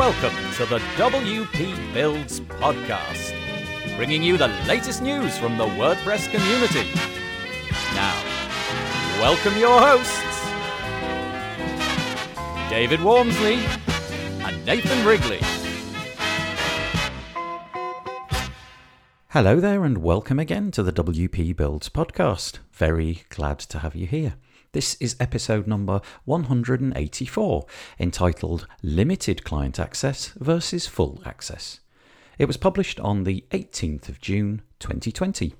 Welcome to the WP Builds podcast, bringing you the latest news from the WordPress community. Now, welcome your hosts, David Waumsley and Nathan Wrigley. Hello there, and welcome again to the WP Builds podcast. Very glad to have you here. This is episode number 184, entitled Limited Client Access versus Full Access. It was published on the 18th of June 2020.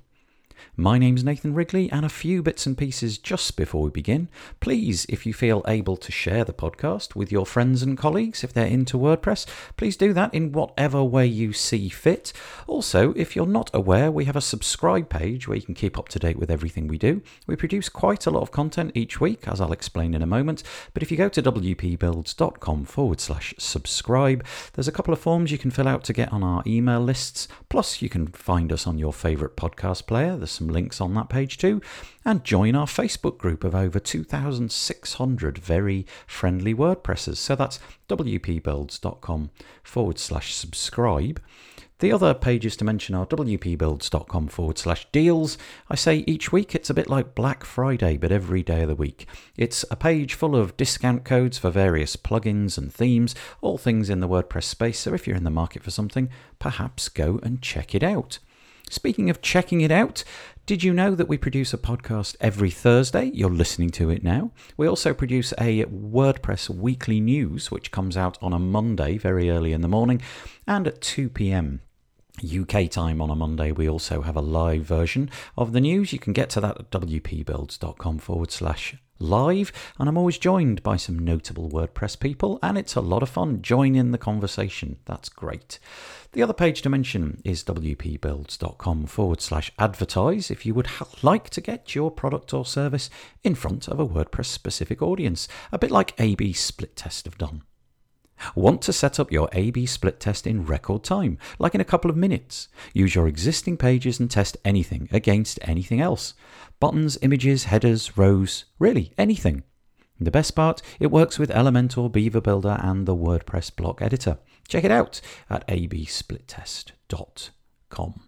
My name's Nathan Wrigley, and a few bits and pieces just before we begin. Please, if you feel able to share the podcast with your friends and colleagues, if they're into WordPress, please do that in whatever way you see fit. Also, if you're not aware, we have a subscribe page where you can keep up to date with everything we do. We produce quite a lot of content each week, as I'll explain in a moment. But if you go to wpbuilds.com forward slash subscribe, there's a couple of forms you can fill out to get on our email lists. Plus, you can find us on your favourite podcast player. There's some links on that page too. And join our Facebook group of over 2,600 very friendly WordPressers. So that's wpbuilds.com forward slash subscribe. The other pages to mention are wpbuilds.com forward slash deals. I say each week it's a bit like Black Friday, but every day of the week. It's a page full of discount codes for various plugins and themes, all things in the WordPress space. So if you're in the market for something, perhaps go and check it out. Speaking of checking it out, did you know that we produce a podcast every Thursday? You're listening to it now. We also produce a WordPress weekly news, which comes out on a Monday, very early in the morning, and at 2 p.m. UK time on a Monday, we also have a live version of the news. You can get to that at wpbuilds.com forward slash live. And I'm always joined by some notable WordPress people, and it's a lot of fun. Join in the conversation. That's great. The other page to mention is wpbuilds.com forward slash advertise if you would ha- like to get your product or service in front of a WordPress specific audience, a bit like AB Split Test have done. Want to set up your A B split test in record time, like in a couple of minutes? Use your existing pages and test anything against anything else. Buttons, images, headers, rows, really anything. The best part, it works with Elementor, Beaver Builder, and the WordPress block editor. Check it out at absplittest.com.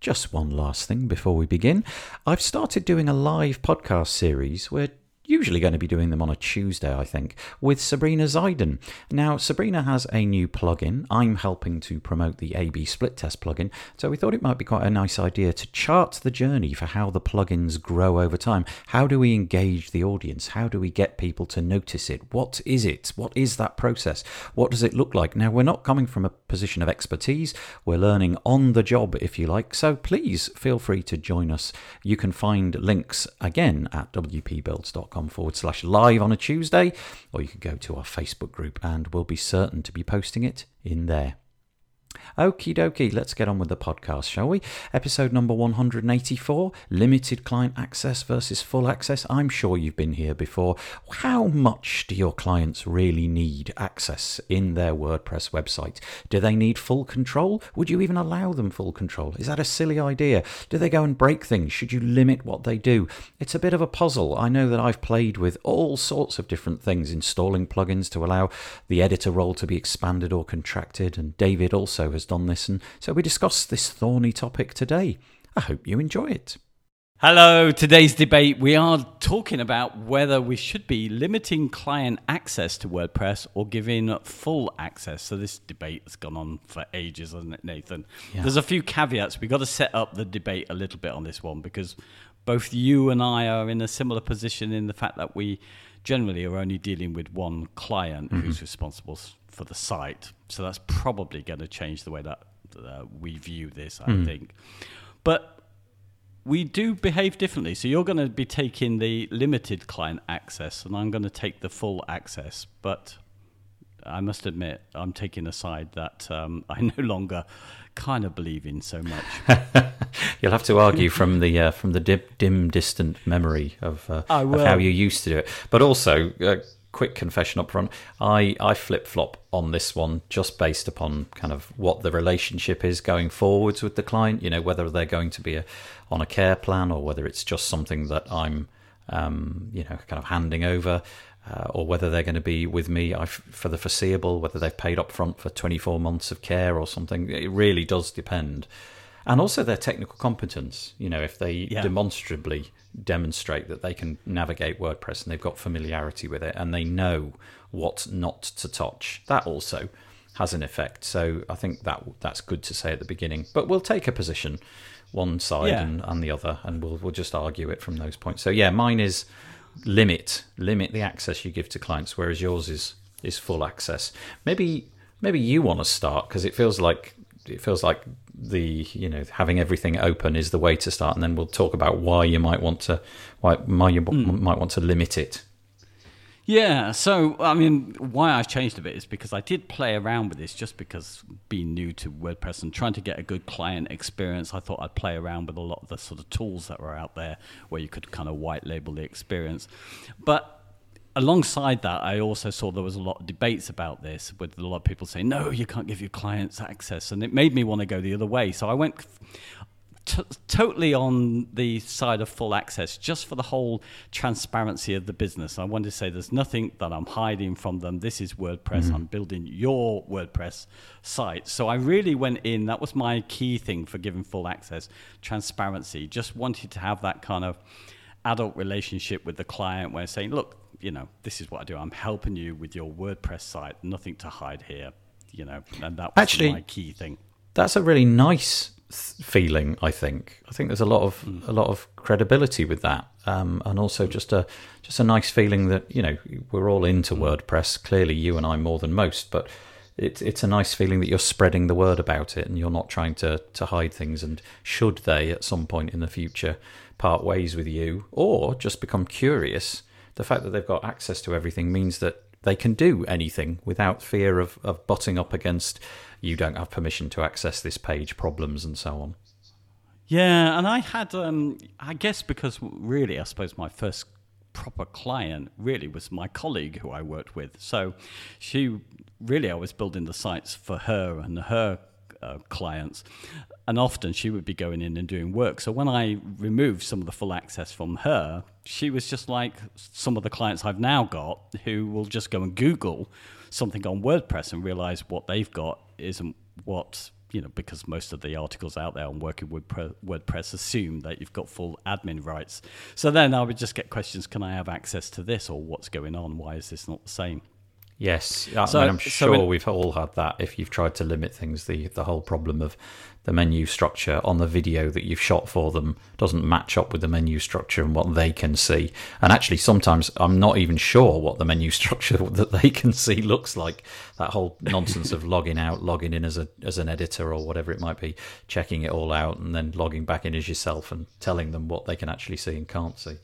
Just one last thing before we begin. I've started doing a live podcast series where usually going to be doing them on a Tuesday, I think, with Sabrina Zeidan. Now, Sabrina has a new plugin. I'm helping to promote the AB Split Test plugin, so we thought it might be quite a nice idea to chart the journey for how the plugins grow over time. How do we engage the audience? How do we get people to notice it? What is it? What is that process? What does it look like? Now, we're not coming from a position of expertise, we're learning on the job, if you like, so please feel free to join us. You can find links again at wpbuilds.com forward slash live on a Tuesday, or you can go to our Facebook group and we'll be certain to be posting it in there. Okie dokie, let's get on with the podcast, shall we? Episode number 184 Limited Client Access versus Full Access. I'm sure you've been here before. How much do your clients really need access in their WordPress website? Do they need full control? Would you even allow them full control? Is that a silly idea? Do they go and break things? Should you limit what they do? It's a bit of a puzzle. I know that I've played with all sorts of different things, installing plugins to allow the editor role to be expanded or contracted, and David also has done this, and so we discuss this thorny topic today. I hope you enjoy it. Hello, today's debate we are talking about whether we should be limiting client access to WordPress or giving full access. So this debate has gone on for ages, hasn't it, Nathan? Yeah. There's a few caveats. We've got to set up the debate a little bit on this one because both you and I are in a similar position in the fact that we generally are only dealing with one client who's mm-hmm. responsible for the site. So that's probably going to change the way that uh, we view this, I think. But we do behave differently. So you're going to be taking the limited client access, and I'm going to take the full access. But I must admit, I'm taking a side that um, I no longer kind of believe in so much. You'll have to argue from the uh, from the dim, dim, distant memory of, uh, of how you used to do it. But also, uh, quick confession up front: I I flip flop on this one just based upon kind of what the relationship is going forwards with the client. You know, whether they're going to be a, on a care plan or whether it's just something that I'm, um, you know, kind of handing over. uh, or whether they're going to be with me for the foreseeable, whether they've paid up front for 24 months of care or something. It really does depend. And also their technical competence. You know, if they yeah. demonstrably demonstrate that they can navigate WordPress and they've got familiarity with it and they know what not to touch, that also has an effect. So I think that that's good to say at the beginning. But we'll take a position, one side yeah. and, and the other, and we'll we'll just argue it from those points. So yeah, mine is limit limit the access you give to clients, whereas yours is is full access. Maybe maybe you want to start because it feels like it feels like the you know having everything open is the way to start, and then we'll talk about why you might want to why, why you mm. might want to limit it. Yeah, so I mean, why I changed a bit is because I did play around with this just because being new to WordPress and trying to get a good client experience, I thought I'd play around with a lot of the sort of tools that were out there where you could kind of white label the experience. But alongside that, I also saw there was a lot of debates about this with a lot of people saying, no, you can't give your clients access. And it made me want to go the other way. So I went t- totally on the side of full access just for the whole transparency of the business. I wanted to say there's nothing that I'm hiding from them. This is WordPress. Mm-hmm. I'm building your WordPress site. So I really went in. That was my key thing for giving full access transparency. Just wanted to have that kind of adult relationship with the client where saying, look, you know, this is what I do. I'm helping you with your WordPress site. Nothing to hide here. You know, and that was Actually, my key thing. That's a really nice feeling. I think. I think there's a lot of mm. a lot of credibility with that, um, and also mm. just a just a nice feeling that you know we're all into mm. WordPress. Clearly, you and I more than most, but it's it's a nice feeling that you're spreading the word about it, and you're not trying to to hide things. And should they at some point in the future part ways with you, or just become curious, the fact that they've got access to everything means that they can do anything without fear of, of butting up against you don't have permission to access this page problems and so on. Yeah, and I had, um, I guess, because really, I suppose my first proper client really was my colleague who I worked with. So she really, I was building the sites for her and her uh, clients. And often she would be going in and doing work. So when I removed some of the full access from her, she was just like some of the clients I've now got who will just go and Google something on WordPress and realize what they've got isn't what you know because most of the articles out there on working with WordPress assume that you've got full admin rights. So then I would just get questions: Can I have access to this, or what's going on? Why is this not the same? Yes, I so, am sure so we've all had that. If you've tried to limit things, the the whole problem of the menu structure on the video that you've shot for them doesn't match up with the menu structure and what they can see. And actually, sometimes I'm not even sure what the menu structure that they can see looks like. That whole nonsense of logging out, logging in as a as an editor or whatever it might be, checking it all out, and then logging back in as yourself and telling them what they can actually see and can't see.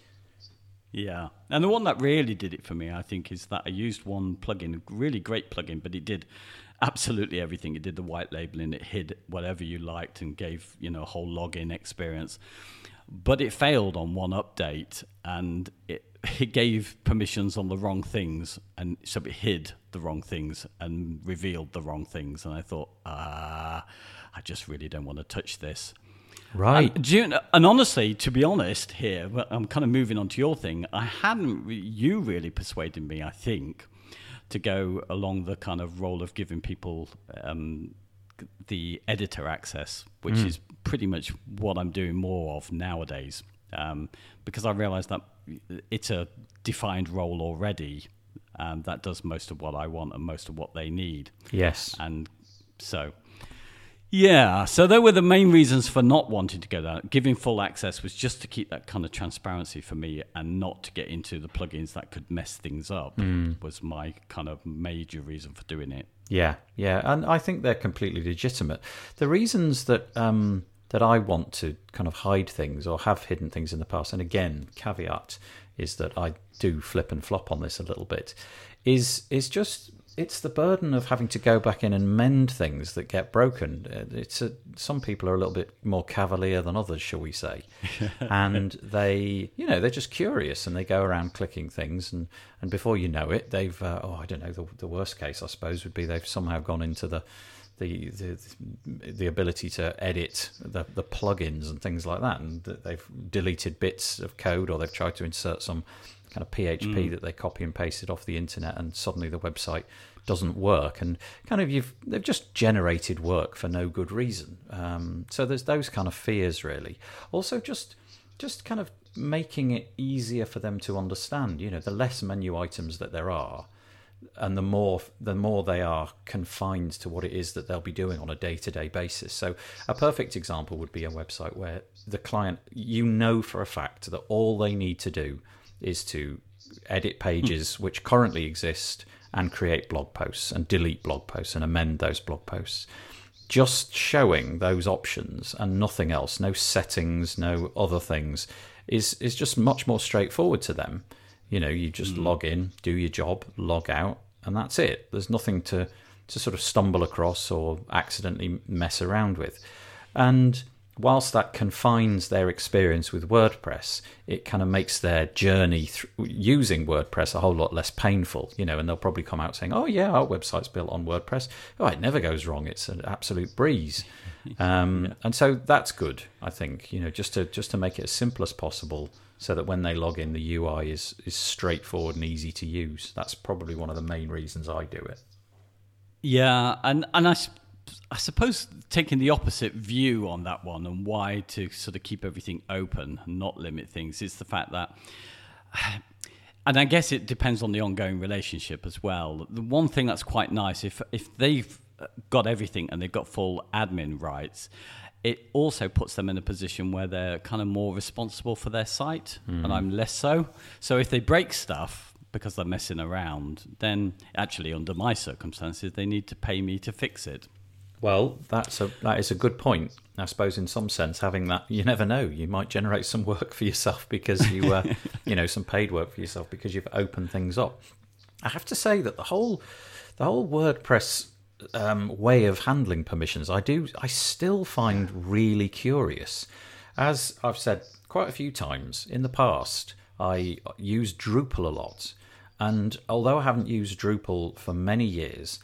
Yeah. And the one that really did it for me, I think, is that I used one plugin, a really great plugin, but it did absolutely everything. It did the white labeling, it hid whatever you liked and gave, you know, a whole login experience. But it failed on one update and it it gave permissions on the wrong things and so it hid the wrong things and revealed the wrong things and I thought, ah, I just really don't want to touch this. Right. And, you, and, honestly, to be honest, here I'm kind of moving on to your thing. I hadn't you really persuaded me. I think to go along the kind of role of giving people um, the editor access, which mm. is pretty much what I'm doing more of nowadays, um, because I realise that it's a defined role already. and that does most of what I want and most of what they need. Yes. And so yeah, so there were the main reasons for not wanting to go that. Giving full access was just to keep that kind of transparency for me and not to get into the plugins that could mess things up. Mm. Was my kind of major reason for doing it. Yeah, yeah, and I think they're completely legitimate. The reasons that um, that I want to kind of hide things or have hidden things in the past, and again, caveat is that I do flip and flop on this a little bit, is is just it's the burden of having to go back in and mend things that get broken. Uh, it's a, some people are a little bit more cavalier than others, shall we say? and they, you know, they're just curious and they go around clicking things, and, and before you know it, they've uh, oh, I don't know. The, the worst case, I suppose, would be they've somehow gone into the the, the the ability to edit the, the plugins and things like that, and they've deleted bits of code or they've tried to insert some kind of PHP Mm. that they copy and pasted off the internet, and suddenly the website doesn't work, and kind of you've they've just generated work for no good reason. Um, so there's those kind of fears really. Also, just just kind of making it easier for them to understand. You know, the less menu items that there are, and the more the more they are confined to what it is that they'll be doing on a day-to-day basis so a perfect example would be a website where the client you know for a fact that all they need to do is to edit hmm. pages which currently exist and create blog posts and delete blog posts and amend those blog posts just showing those options and nothing else no settings no other things is is just much more straightforward to them you know, you just hmm. log in, do your job, log out, and that's it. There's nothing to to sort of stumble across or accidentally mess around with. And whilst that confines their experience with WordPress, it kind of makes their journey through using WordPress a whole lot less painful, you know, and they'll probably come out saying, "Oh yeah, our website's built on WordPress. Oh, it never goes wrong. It's an absolute breeze." Um, And so that's good, I think, you know, just to just to make it as simple as possible so that when they log in, the UI is is straightforward and easy to use. That's probably one of the main reasons I do it. Yeah, and and I, I suppose taking the opposite view on that one and why to sort of keep everything open and not limit things is the fact that. And I guess it depends on the ongoing relationship as well. The one thing that's quite nice, if if they've got everything and they've got full admin rights, it also puts them in a position where they're kind of more responsible for their site, and hmm. I'm less so. So if they break stuff because they're messing around, then actually, under my circumstances, they need to pay me to fix it. Well, that's a that is a good point. I suppose in some sense, having that, you never know. You might generate some work for yourself because you, uh, you know, some paid work for yourself because you've opened things up. I have to say that the whole, the whole WordPress um, way of handling permissions, I do, I still find really curious. As I've said quite a few times in the past, I use Drupal a lot, and although I haven't used Drupal for many years,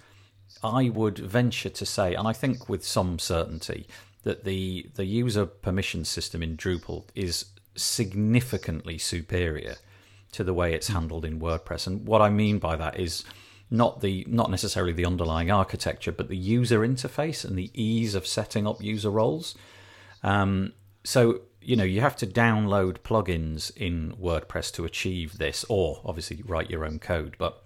I would venture to say, and I think with some certainty, that the the user permission system in Drupal is significantly superior to the way it's handled in WordPress. And what I mean by that is not the not necessarily the underlying architecture, but the user interface and the ease of setting up user roles. Um, so you know you have to download plugins in WordPress to achieve this, or obviously write your own code, but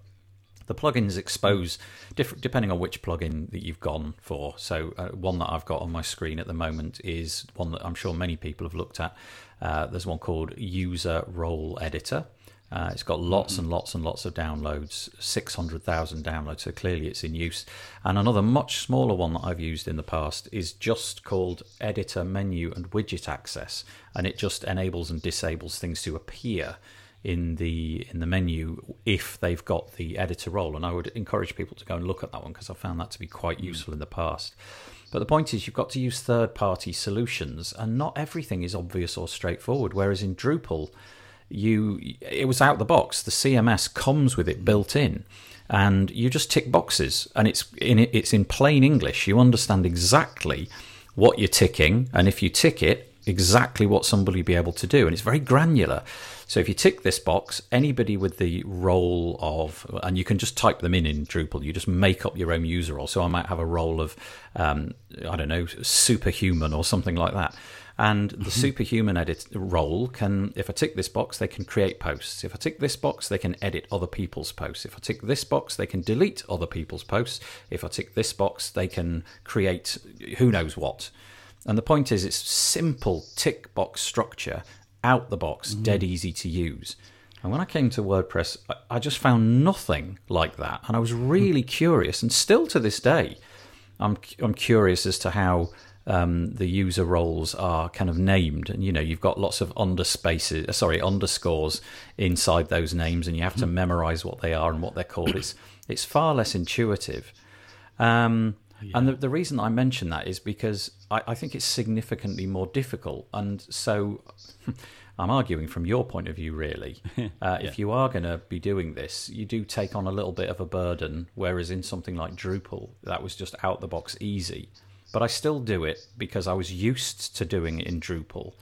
the plugins expose different depending on which plugin that you've gone for. So uh, one that I've got on my screen at the moment is one that I'm sure many people have looked at. Uh, there's one called User Role Editor. Uh, it's got lots and lots and lots of downloads, 600,000 downloads, so clearly it's in use. And another much smaller one that I've used in the past is just called Editor Menu and Widget Access, and it just enables and disables things to appear in the in the menu if they've got the editor role. And I would encourage people to go and look at that one because I found that to be quite hmm. useful in the past. But the point is you've got to use third party solutions and not everything is obvious or straightforward whereas in Drupal you it was out the box. The CMS comes with it built in and you just tick boxes and it's in it's in plain English. You understand exactly what you're ticking and if you tick it exactly what somebody will be able to do. And it's very granular so if you tick this box anybody with the role of and you can just type them in in drupal you just make up your own user role. So i might have a role of um, i don't know superhuman or something like that. And the superhuman edit role can if i tick this box they can create posts. If i tick this box they can edit other people's posts. If i tick this box they can delete other people's posts. If i tick this box they can create who knows what. And the point is, it's simple tick box structure, out the box, dead easy to use. And when I came to WordPress, I- I just found nothing like that. And I was really curious. And still to this day, I'm, I'm curious as to how um, the user roles are kind of named. And, you know, you've got lots of underspaces, uh, sorry, underscores inside those names, and you have to memorize what they are and what they're called. It's, it's far less intuitive. Um, And the, the reason I mention that is because I, I think it's significantly more difficult. And so I'm arguing from your point of view, really. Uh, If you are going to be doing this, you do take on a little bit of a burden, whereas in something like Drupal, that was just out the box easy. But I still do it because I was used to doing it in Drupal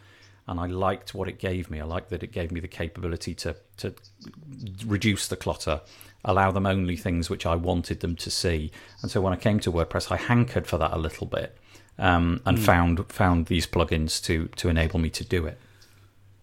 and I liked what it gave me. I liked that it gave me the capability to to reduce the clutter, allow them only things which I wanted them to see. And so when I came to WordPress, I hankered for that a little bit, um, and found found these plugins to to enable me to do it.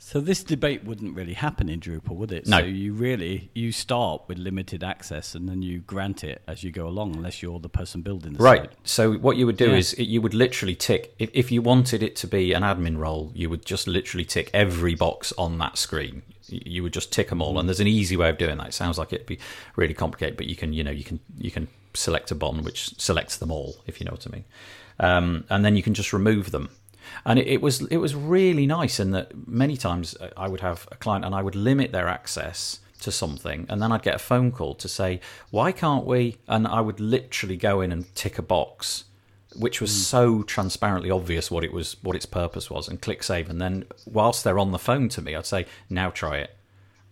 So this debate wouldn't really happen in Drupal, would it? No. So you really you start with limited access and then you grant it as you go along, unless you're the person building the Right. site. So what you would do Yeah. is it, you would literally tick if, if you wanted it to be an admin role, you would just literally tick every box on that screen. You would just tick them all, and there's an easy way of doing that. It sounds like it'd be really complicated, but you can you know you can you can select a button which selects them all, if you know what I mean, um, and then you can just remove them. And it, it was it was really nice in that many times uh, I would have a client and I would limit their access to something, and then I'd get a phone call to say, "Why can't we?" And I would literally go in and tick a box, which was mm. so transparently obvious what it was, what its purpose was, and click save. And then whilst they're on the phone to me, I'd say, "Now try it."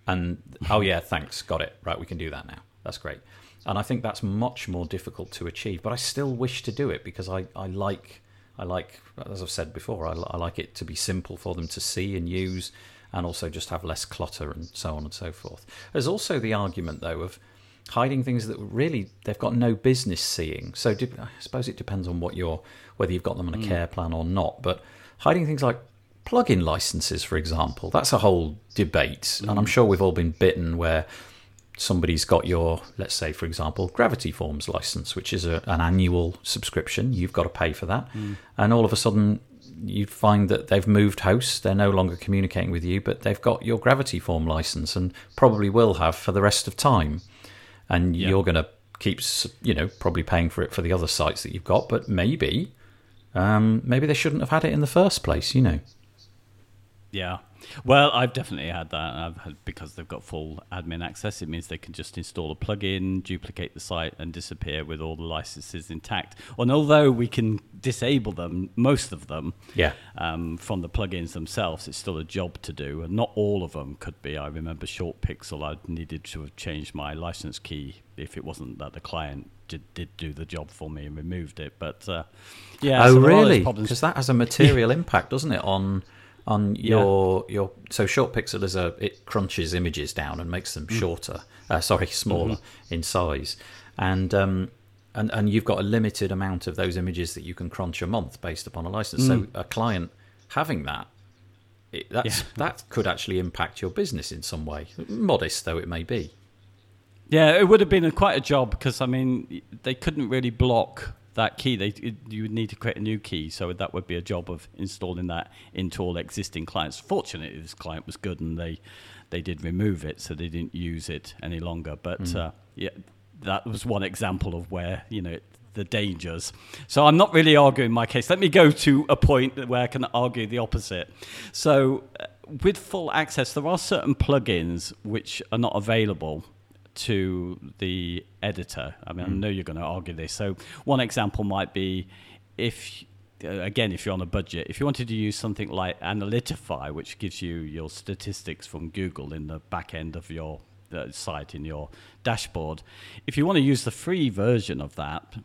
And oh yeah, thanks, got it. Right, we can do that now. That's great. And I think that's much more difficult to achieve, but I still wish to do it because I, I like I like as I've said before I, I like it to be simple for them to see and use, and also just have less clutter and so on and so forth. There's also the argument though of hiding things that really they've got no business seeing. So I suppose it depends on what you're whether you've got them on a hmm. care plan or not, but hiding things like plugin licenses, for example, that's a whole debate, and I'm hmm. sure we've all been bitten where somebody's got your, let's say, for example, Gravity Forms license, which is a, an annual subscription. You've got to pay for that, hmm. and all of a sudden you find that they've moved hosts. They're no longer communicating with you, but they've got your Gravity Form license and probably will have for the rest of time. And you're going to keep, you know, probably paying for it for the other sites that you've got, but maybe, um, maybe they shouldn't have had it in the first place. You know. Yeah. Well, I've definitely had that. I've had because they've got full admin access. It means they can just install a plugin, duplicate the site, and disappear with all the licenses intact. And although we can disable them, most of them, Yeah. um, from the plugins themselves, it's still a job to do, and not all of them could be. I remember Short Pixel. I needed to have changed my license key if it wasn't that the client did, did do the job for me and removed it. But uh, yeah, oh so there are those really? Because that has a material impact, doesn't it, on on your your so short pixel is a it crunches images down and makes them Mm. shorter. Uh, sorry, smaller Mm-hmm. in size, and um and and you've got a limited amount of those images that you can crunch a month based upon a license. So Mm. a client having that. It, that's, Yeah. That could actually impact your business in some way, modest though it may be. Yeah, it would have been a, quite a job because I mean they couldn't really block that key. They it, you would need to create a new key, so that would be a job of installing that into all existing clients. Fortunately, this client was good and they they did remove it, so they didn't use it any longer. But uh, yeah, that was one example of where you know. The dangers. So I'm not really arguing my case. Let me go to a point where I can argue the opposite. So, uh, with full access, there are certain plugins which are not available to the editor. I mean, I know you're going to argue this. So, one example might be if, uh, again, if you're on a budget, if you wanted to use something like Analytify, which gives you your statistics from Google in the back end of your uh, site in your dashboard, if you want to use the free version of that,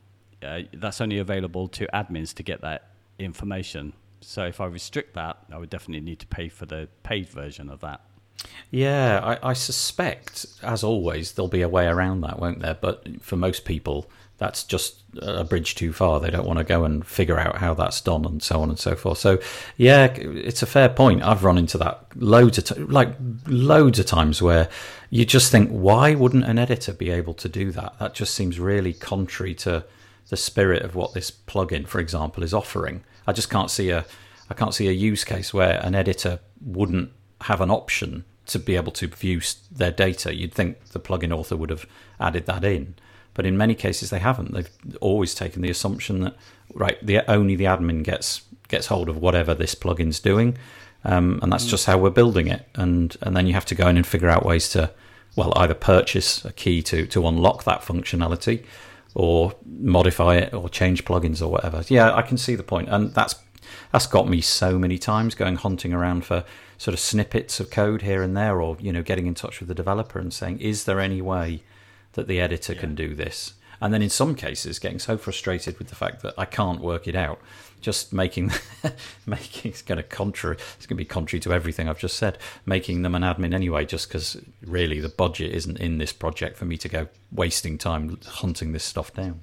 uh, that's only available to admins to get that information. So, if I restrict that, I would definitely need to pay for the paid version of that. Yeah, I, I suspect, as always, there'll be a way around that, won't there? But for most people, that's just a bridge too far. They don't want to go and figure out how that's done and so on and so forth. So, yeah, it's a fair point. I've run into that loads of t- like loads of times where you just think, why wouldn't an editor be able to do that? That just seems really contrary to the spirit of what this plugin, for example, is offering. I just can't see a I can't see a use case where an editor wouldn't have an option to be able to view their data. You'd think the plugin author would have added that in, but in many cases they haven't. They've always taken the assumption that right, the only the admin gets gets hold of whatever this plugin's doing, um, and that's just how we're building it. And and then you have to go in and figure out ways to well either purchase a key to to unlock that functionality, or modify it or change plugins or whatever. Yeah, I can see the point, and that's that's got me so many times going hunting around for sort of snippets of code here and there, or you know, getting in touch with the developer and saying, "Is there any way that the editor yeah. can do this?" And then in some cases, getting so frustrated with the fact that I can't work it out, just making making it's going to contrary it's going to be contrary to everything I've just said. Making them an admin anyway, just because really the budget isn't in this project for me to go wasting time hunting this stuff down.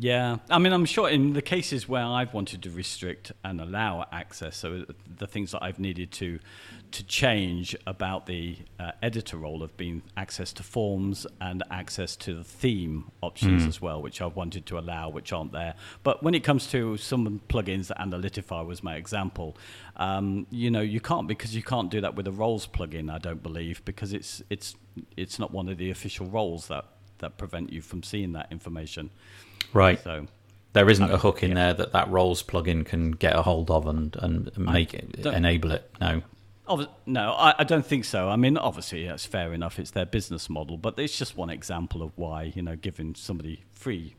Yeah, I mean, I'm sure in the cases where I've wanted to restrict and allow access, so the things that I've needed to to change about the uh, editor role have been access to forms and access to the theme options mm. as well, which I've wanted to allow, which aren't there. But when it comes to some plugins, Analytify was my example. Um, you know, you can't because you can't do that with a roles plugin. I don't believe because it's it's it's not one of the official roles that that prevent you from seeing that information. Right. So there isn't uh, a hook in there that that Roles plugin can get a hold of and and make it enable it. No. No, I, I, don't think so. I mean, obviously, that's fair enough. It's their business model, but it's just one example of why, you know, giving somebody free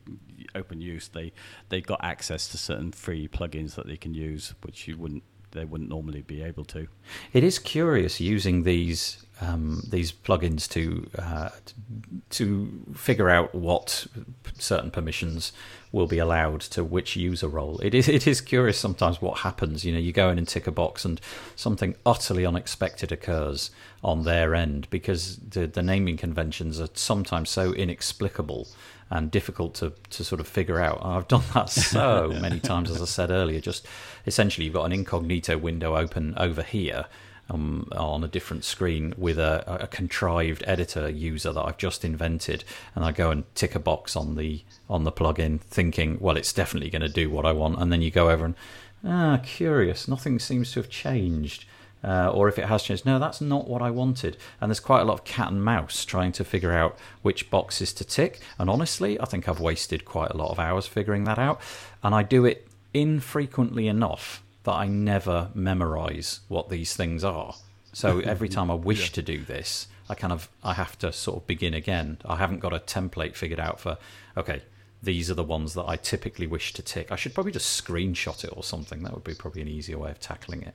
open use, they they got access to certain free plugins that they can use, which you wouldn't they wouldn't normally be able to. It is curious using these um, these plugins to uh, to figure out what certain permissions will be allowed to which user role. It is it is curious sometimes what happens. You know, you go in and tick a box, and something utterly unexpected occurs on their end because the the naming conventions are sometimes so inexplicable and difficult to, to sort of figure out. I've done that so many times, as I said earlier. Just essentially, you've got an incognito window open over here, um, on a different screen with a, a, contrived editor user that I've just invented, and I go and tick a box on the on the plugin, thinking, well, it's definitely going to do what I want, and then you go over and ah, curious, nothing seems to have changed. Uh, or if it has changed, no, that's not what I wanted. And there's quite a lot of cat and mouse trying to figure out which boxes to tick. And honestly, I think I've wasted quite a lot of hours figuring that out. And I do it infrequently enough that I never memorize what these things are. So every time I wish yeah. to do this, I kind of I have to sort of begin again. I haven't got a template figured out for okay, these are the ones that I typically wish to tick. I should probably just screenshot it or something. That would be probably an easier way of tackling it.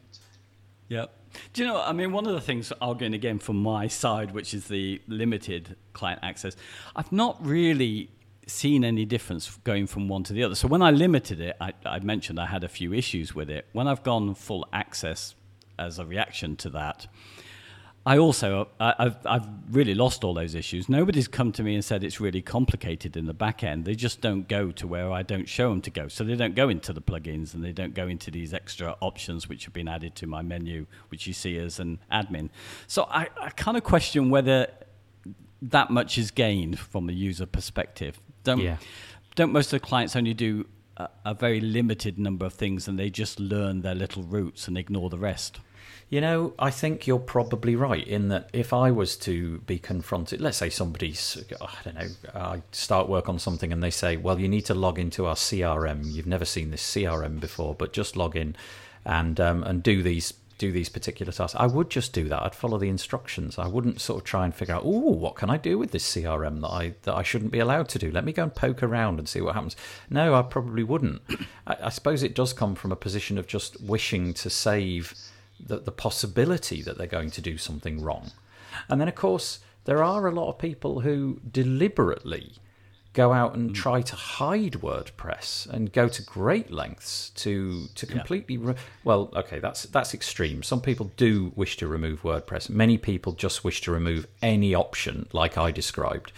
Yeah. Do you know, I mean, one of the things, arguing again from my side, which is the limited client access, I've not really seen any difference going from one to the other. So when I limited it, I, I, mentioned I had a few issues with it. When I've gone full access as a reaction to that, I also I, have I've really lost all those issues. Nobody's come to me and said it's really complicated in the back end. They just don't go to where I don't show them to go. So they don't go into the plugins and they don't go into these extra options which have been added to my menu, which you see as an admin. So I, I kind of question whether that much is gained from the user perspective. Don't yeah. don't most of the clients only do a, a very limited number of things and they just learn their little routes and ignore the rest? You know, I think you're probably right in that if I was to be confronted, let's say somebody's, I don't know, I start work on something and they say, well, you need to log into our CRM. You've never seen this CRM before, but just log in and um, and do these do these particular tasks. I would just do that. I'd follow the instructions. I wouldn't sort of try and figure out, oh, what can I do with this CRM that I that I shouldn't be allowed to do? Let me go and poke around and see what happens. No, I probably wouldn't. I, I suppose it does come from a position of just wishing to save the, the possibility that they're going to do something wrong. And then, of course, there are a lot of people who deliberately go out and mm. try to hide WordPress and go to great lengths to to completely re- well okay that's that's extreme. Some people do wish to remove WordPress. Many people just wish to remove any option like I described.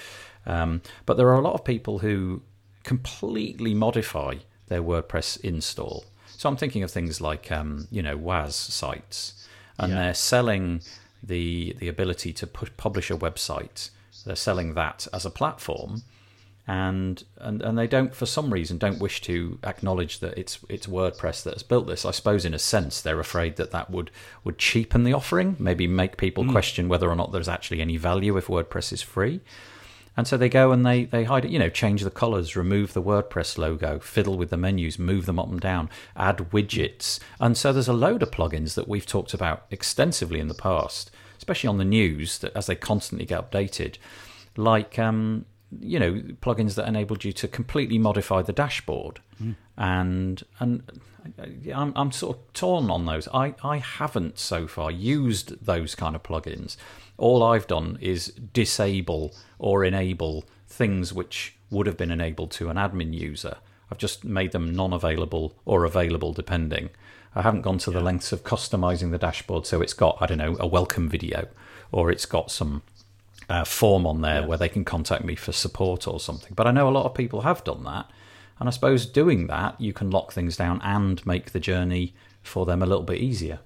Um, but there are a lot of people who completely modify their WordPress install. So I'm thinking of things like um, you know WaaS sites. And yeah. they're selling the the ability to publish a website. They're selling that as a platform and, and and they don't for some reason don't wish to acknowledge that it's it's WordPress that has built this. I suppose in a sense they're afraid that that would would cheapen the offering, maybe make people mm. question whether or not there's actually any value if WordPress is free. And so they go and they, they hide it, you know, change the colors, remove the WordPress logo, fiddle with the menus, move them up and down, add widgets. And so there's a load of plugins that we've talked about extensively in the past, especially on the news, that as they constantly get updated, like um, you know plugins that enabled you to completely modify the dashboard, mm. and and I'm I'm sort of torn on those. I I haven't so far used those kind of plugins. All I've done is disable or enable things which would have been enabled to an admin user. I've just made them non-available or available depending. I haven't gone to the lengths of customizing the dashboard so it's got I don't know a welcome video or it's got some uh, form on there yes. where they can contact me for support or something. But I know a lot of people have done that, and I suppose doing that you can lock things down and make the journey for them a little bit easier.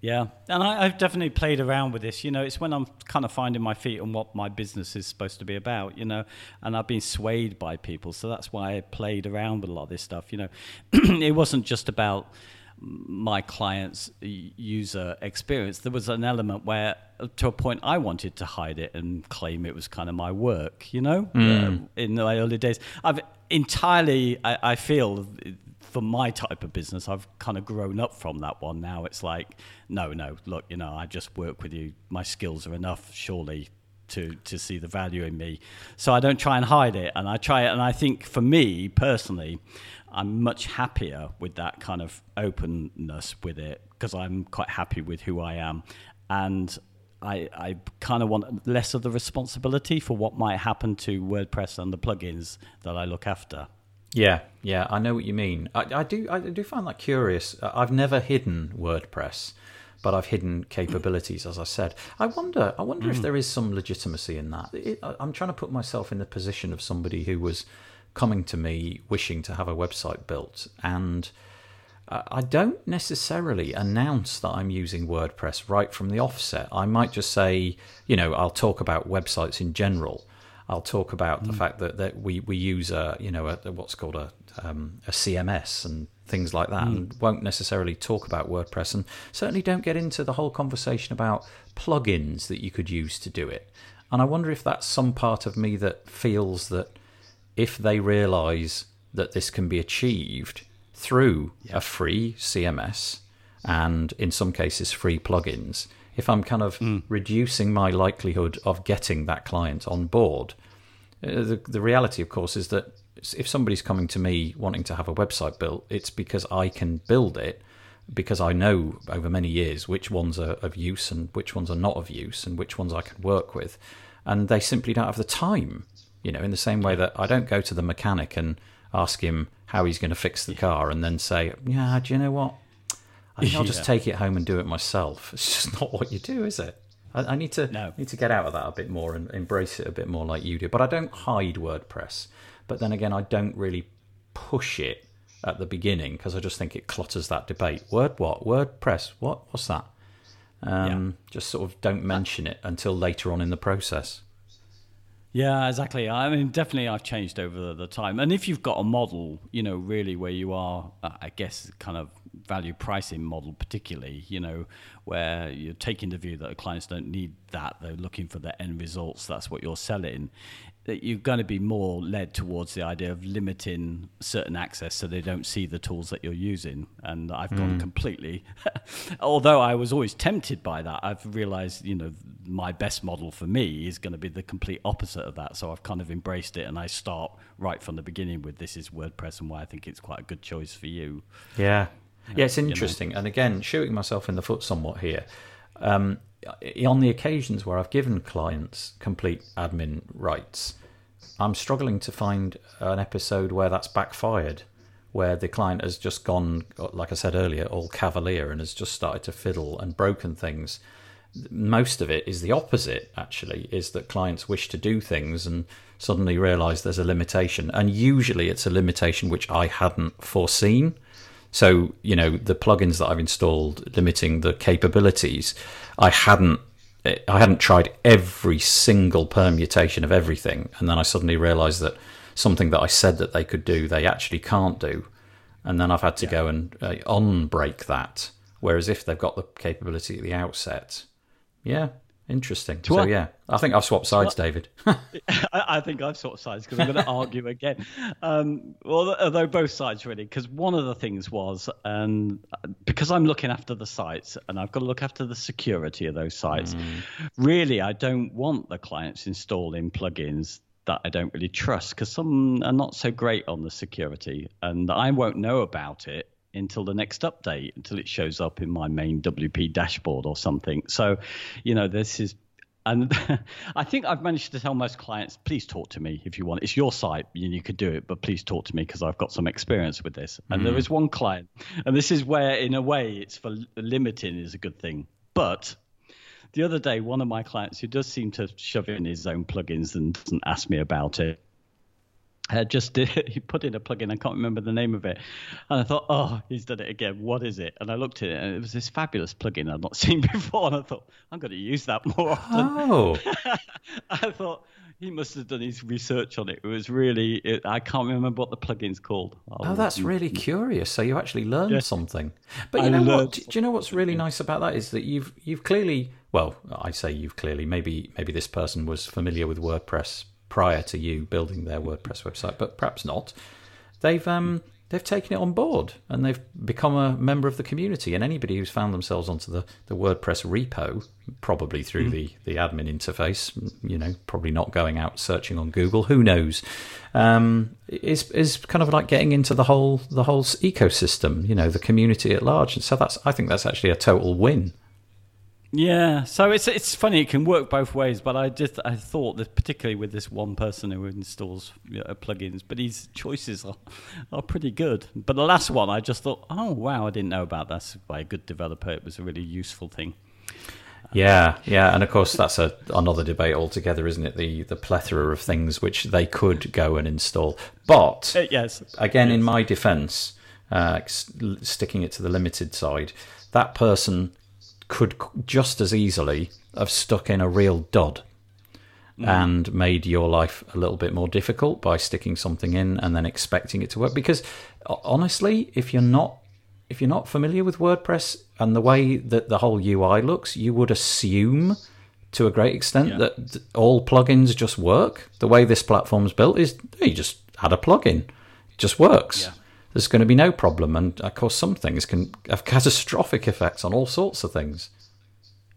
Yeah, and I, have definitely played around with this. You know, it's when I'm kind of finding my feet on what my business is supposed to be about. You know, and I've been swayed by people, so that's why I played around with a lot of this stuff. You know, it wasn't just about my client's user experience, there was an element where, to a point, I wanted to hide it and claim it was kind of my work. You know, mm. uh, in my early days, I've entirely, I, I, feel, for my type of business, I've kind of grown up from that one. Now it's like, no, no, look, you know, I just work with you. My skills are enough, surely. To, to see the value in me, so I don't try and hide it, and I try it. And I think for me personally, I'm much happier with that kind of openness with it because I'm quite happy with who I am. And I, I kind of want less of the responsibility for what might happen to WordPress and the plugins that I look after. Yeah, yeah, I know what you mean. I, I do, I do find that curious. I've never hidden WordPress, but I've hidden capabilities, as I said. I wonder, I wonder mm. if there is some legitimacy in that. It, I'm trying to put myself in the position of somebody who was coming to me wishing to have a website built. And I don't necessarily announce that I'm using WordPress right from the offset. I might just say, you know, I'll talk about websites in general. I'll talk about mm. the fact that, that we, we use a you know a, what's called a um, a CMS and things like that, mm. and won't necessarily talk about WordPress, and certainly don't get into the whole conversation about plugins that you could use to do it. And I wonder if that's some part of me that feels that if they realize that this can be achieved through yeah. a free CMS and in some cases free plugins, if I'm kind of mm. reducing my likelihood of getting that client on board, uh, the, the reality, of course, is that if somebody's coming to me wanting to have a website built, it's because I can build it because I know over many years which ones are of use and which ones are not of use and which ones I can work with. And they simply don't have the time you know, in the same way that I don't go to the mechanic and ask him how he's going to fix the car and then say, yeah, do you know what? I think I'll just yeah. take it home and do it myself. It's just not what you do, is it? I, I need to no. need to get out of that a bit more and embrace it a bit more like you do. But I don't hide WordPress. But then again, I don't really push it at the beginning because I just think it clutters that debate. Word what? WordPress? What? What's that? Um, yeah. Just sort of don't mention it until later on in the process. Yeah, exactly. I mean, definitely, I've changed over the time. And if you've got a model, you know, really where you are, uh, I guess, kind of value pricing model, particularly, you know, where you're taking the view that the clients don't need that, they're looking for the end results, that's what you're selling that you're going to be more led towards the idea of limiting certain access so they don't see the tools that you're using. And I've gone mm. completely, although I was always tempted by that, I've realized, you know, my best model for me is going to be the complete opposite of that. So I've kind of embraced it and I start right from the beginning with this is WordPress and why I think it's quite a good choice for you. Yeah. Yeah, it's interesting. You know? And again, shooting myself in the foot somewhat here. Um, on the occasions where I've given clients complete admin rights, I'm struggling to find an episode where that's backfired, where the client has just gone, like I said earlier, all cavalier and has just started to fiddle and broken things. Most of it is the opposite, actually, is that clients wish to do things and suddenly realize there's a limitation. And usually it's a limitation which I hadn't foreseen. So, you know, the plugins that I've installed limiting the capabilities, I hadn't I hadn't tried every single permutation of everything, and then I suddenly realised that something that I said that they could do, they actually can't do, and then I've had to yeah. go and uh, unbreak that. Whereas if they've got the capability at the outset, yeah, Interesting. So, yeah, I think I've swapped sides, David. I think I've swapped sides because I'm going to argue again. Um, well, although both sides really, because one of the things was, um, because I'm looking after the sites and I've got to look after the security of those sites. Mm. Really, I don't want the clients installing plugins that I don't really trust because some are not so great on the security, and I won't know about it until the next update, until it shows up in my main WP dashboard or something. So, you know, this is and I think I've managed to tell most clients, please talk to me if you want. It's your site and you could do it, but please talk to me because I've got some experience with this. And mm. there is one client, and this is where, in a way, it's for limiting is a good thing. But the other day, one of my clients who does seem to shove in his own plugins and doesn't ask me about it uh, just did he put in a plugin i can't remember the name of it. And i thought oh he's done it again what is it? And i looked at it and it was this fabulous plugin i'd not seen before. And i thought i'm going to use that more often. Oh. I thought he must have done his research on it. It was really it, i can't remember what the plugin's called. I'll, oh that's really curious. So you actually learned yeah. something. But you I know what? do you know what's really nice about that is that you've you've clearly well i say you've clearly maybe maybe this person was familiar with wordpress prior to you building their WordPress website, but perhaps not. They've um, they've taken it on board and they've become a member of the community. And anybody who's found themselves onto the, the WordPress repo, probably through mm. the, the admin interface, you know, probably not going out searching on Google, who knows, um, is is kind of like getting into the whole the whole ecosystem, you know, the community at large. And so that's I think that's actually a total win. Yeah, so it's it's funny. It can work both ways, but I just I thought that particularly with this one person who installs you know, plugins, but his choices are are pretty good. But the last one, I just thought, oh wow, I didn't know about that. By a good developer, it was a really useful thing. Yeah, yeah, and of course that's a another debate altogether, isn't it? The the plethora of things which they could go and install, but uh, yes, again, yes. in my defence, uh, sticking it to the limited side, that person could just as easily have stuck in a real dud mm. and made your life a little bit more difficult by sticking something in and then expecting it to work because honestly if you're not if you're not familiar with WordPress and the way that the whole UI looks you would assume to a great extent yeah. that all plugins just work the way this platform's built is you just add a plugin it just works yeah there's going to be no problem. And of course, some things can have catastrophic effects on all sorts of things.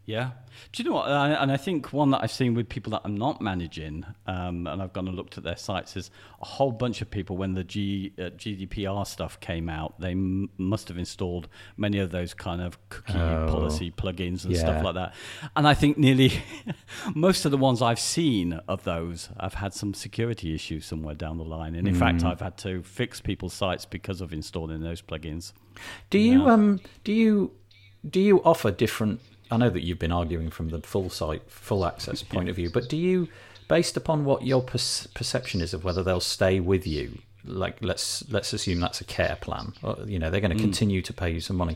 Yeah. Do you know what? And I think one that I've seen with people that I'm not managing, um, and I've gone and looked at their sites, is a whole bunch of people when the G, uh, GDPR stuff came out, they m- must have installed many of those kind of cookie oh, policy plugins and yeah. stuff like that. And I think nearly most of the ones I've seen of those have had some security issues somewhere down the line. And in mm. fact, I've had to fix people's sites because of installing those plugins. Do you yeah. um do you do you offer different I know that you've been arguing from the full site, full access point of view, but do you, based upon what your per- perception is of whether they'll stay with you, like let's let's assume that's a care plan, or, you know they're going to mm. continue to pay you some money.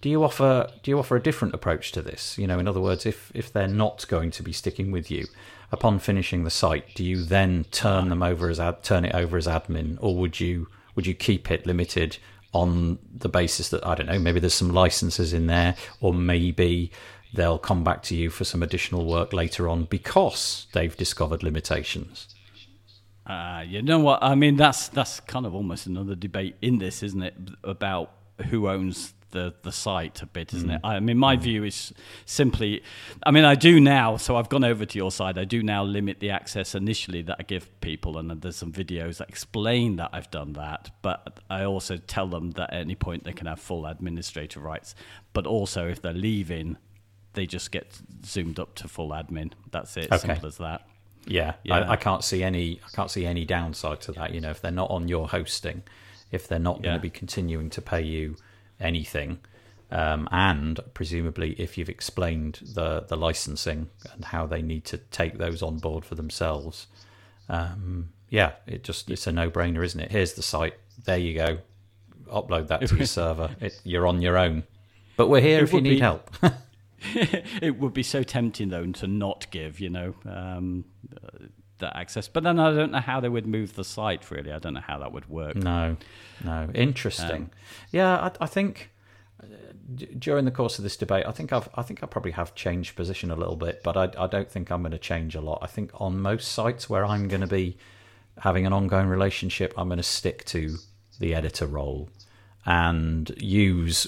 Do you offer do you offer a different approach to this? You know, in other words, if if they're not going to be sticking with you, upon finishing the site, do you then turn them over as ad, turn it over as admin, or would you would you keep it limited on the basis that I don't know, maybe there's some licenses in there, or maybe they'll come back to you for some additional work later on because they've discovered limitations. Uh, you know what? I mean, that's that's kind of almost another debate in this, isn't it? About who owns the the site a bit, isn't mm. it? I mean, my mm. view is simply, I mean, I do now. So I've gone over to your side. I do now limit the access initially that I give people, and there's some videos that explain that I've done that. But I also tell them that at any point they can have full administrative rights. But also, if they're leaving, they just get zoomed up to full admin. That's it. Okay. Simple as that. Yeah, yeah. I, I, can't see any. I can't see any downside to that. You know, if they're not on your hosting, if they're not yeah. going to be continuing to pay you anything, um, and presumably if you've explained the the licensing and how they need to take those on board for themselves, um, yeah, it just it's a no brainer, isn't it? Here's the site. There you go. Upload that to your server. It, you're on your own. But we're here it if you need be, help. it would be so tempting though to not give, you know, um, that access. But then I don't know how they would move the site. Really, I don't know how that would work. No, no, interesting. Um, yeah, I, I think uh, during the course of this debate, I think I've I think I probably have changed position a little bit, but I, I don't think I'm going to change a lot. I think on most sites where I'm going to be having an ongoing relationship, I'm going to stick to the editor role and use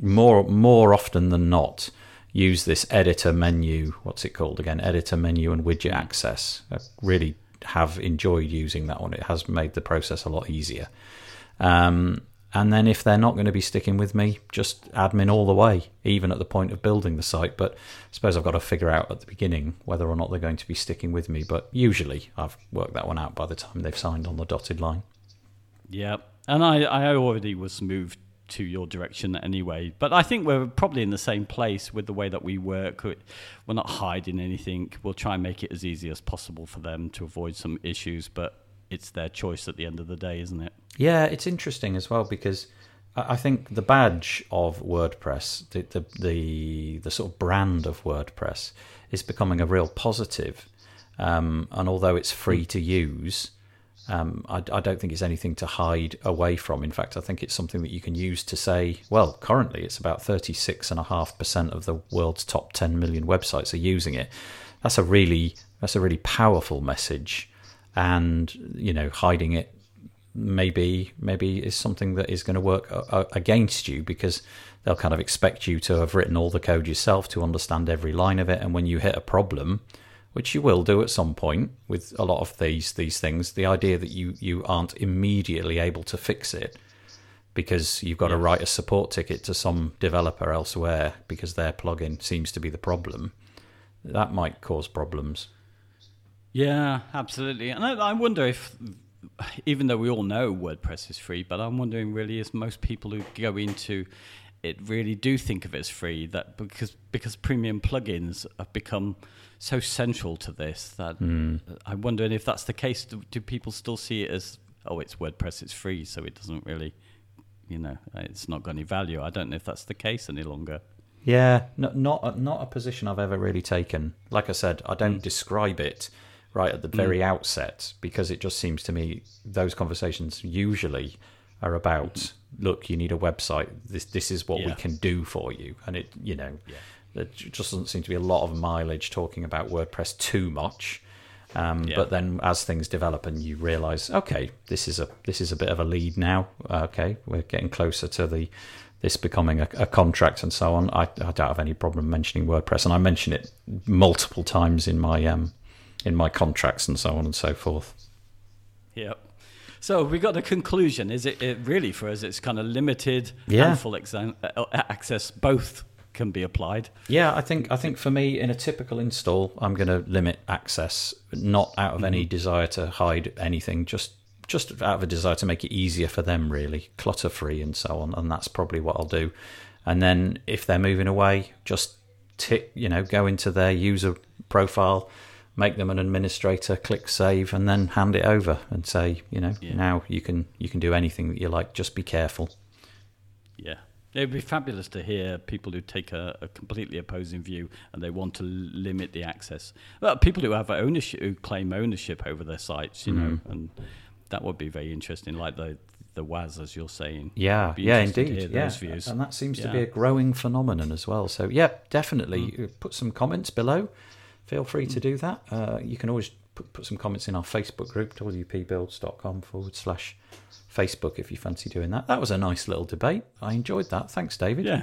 more more often than not use this editor menu. What's it called again? Editor menu and widget access. I really have enjoyed using that one. It has made the process a lot easier. Um, and then if they're not going to be sticking with me, just admin all the way, even at the point of building the site. But I suppose I've got to figure out at the beginning whether or not they're going to be sticking with me. But usually I've worked that one out by the time they've signed on the dotted line. Yeah, and I, I already was moved to your direction anyway. But I think we're probably in the same place with the way that we work. We're not hiding anything. We'll try and make it as easy as possible for them to avoid some issues, but it's their choice at the end of the day, isn't it? Yeah, it's interesting as well because I think the badge of WordPress, the the the, the sort of brand of WordPress, is becoming a real positive. Um, and although it's free to use, um, I, I, don't think it's anything to hide away from. In fact, I think it's something that you can use to say, well, currently it's about 36.5% of the world's top 10 million websites are using it. That's a really that's a really powerful message, and you know, hiding it maybe maybe is something that is going to work against you because they'll kind of expect you to have written all the code yourself to understand every line of it, and when you hit a problem which you will do at some point with a lot of these these things. The idea that you you aren't immediately able to fix it because you've got yeah. to write a support ticket to some developer elsewhere because their plugin seems to be the problem. That might cause problems. Yeah, absolutely. And I, I wonder if, even though we all know WordPress is free, but I'm wondering really, is most people who go into it really do think of it as free that because because premium plugins have become so central to this that mm. I'm wondering if that's the case. Do, do, people still see it as oh, it's WordPress, it's free, so it doesn't really, you know, it's not got any value. I don't know if that's the case any longer. Yeah, not not not a position I've ever really taken. Like I said, I don't mm. describe it right at the hmm. very mm. outset because it just seems to me those conversations usually are about mm-hmm. look, you need a website. This this is what yeah. we can do for you, and it you know. Yeah there just doesn't seem to be a lot of mileage talking about WordPress too much. Um, yeah. But then, as things develop, and you realise, okay, this is a this is a bit of a lead now. Okay, we're getting closer to the this becoming a, a contract and so on. I, I, don't have any problem mentioning WordPress, and I mention it multiple times in my um, in my contracts and so on and so forth. Yep. So we got the conclusion. Is it, it really for us? It's kind of limited yeah. and full uh, access both can be applied. Yeah, I think I think for me in a typical install, I'm going to limit access, not out of any mm-hmm. desire to hide anything, just just out of a desire to make it easier for them, really, clutter free and so on. And that's probably what I'll do. And then if they're moving away, just tick, you know, go into their user profile, make them an administrator, click save, and then hand it over and say, you know, yeah. now you can you can do anything that you like. Just be careful. Yeah, it would be fabulous to hear people who take a, a completely opposing view and they want to limit the access. Well, people who have ownership, who claim ownership over their sites, you mm. know, and that would be very interesting. Like the the WaaS, as you're saying. Yeah, yeah, indeed. yeah, and that seems yeah. to be a growing phenomenon as well. So, yeah, definitely mm. put some comments below. Feel free mm. to do that. Uh, you can always put, put some comments in our Facebook group, wpbuilds.com forward slash Facebook if you fancy doing that. That was a nice little debate. I enjoyed that. Thanks, David. Yeah,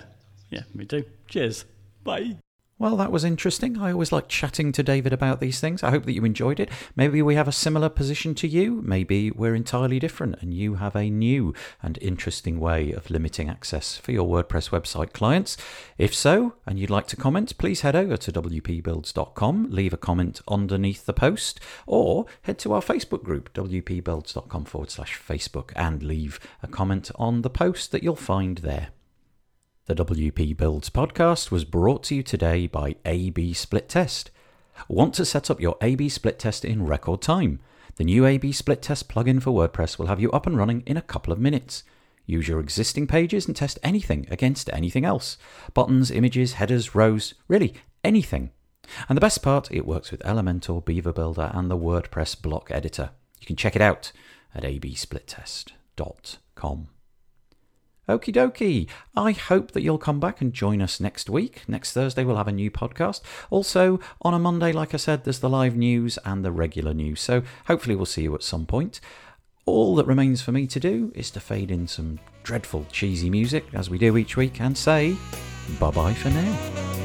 yeah, me too. Cheers. Bye. Well, that was interesting. I always like chatting to David about these things. I hope that you enjoyed it. Maybe we have a similar position to you. Maybe we're entirely different and you have a new and interesting way of limiting access for your WordPress website clients. If so, and you'd like to comment, please head over to wpbuilds.com, leave a comment underneath the post, or head to our Facebook group, wpbuilds.com forward slash Facebook, and leave a comment on the post that you'll find there. The WP Builds podcast was brought to you today by AB Split Test. Want to set up your AB Split Test in record time? The new AB Split Test plugin for WordPress will have you up and running in a couple of minutes. Use your existing pages and test anything against anything else buttons, images, headers, rows, really anything. And the best part, it works with Elementor, Beaver Builder, and the WordPress block editor. You can check it out at absplittest.com. Okie dokie. I hope that you'll come back and join us next week. Next Thursday, we'll have a new podcast. Also, on a Monday, like I said, there's the live news and the regular news. So hopefully, we'll see you at some point. All that remains for me to do is to fade in some dreadful cheesy music as we do each week and say bye bye for now.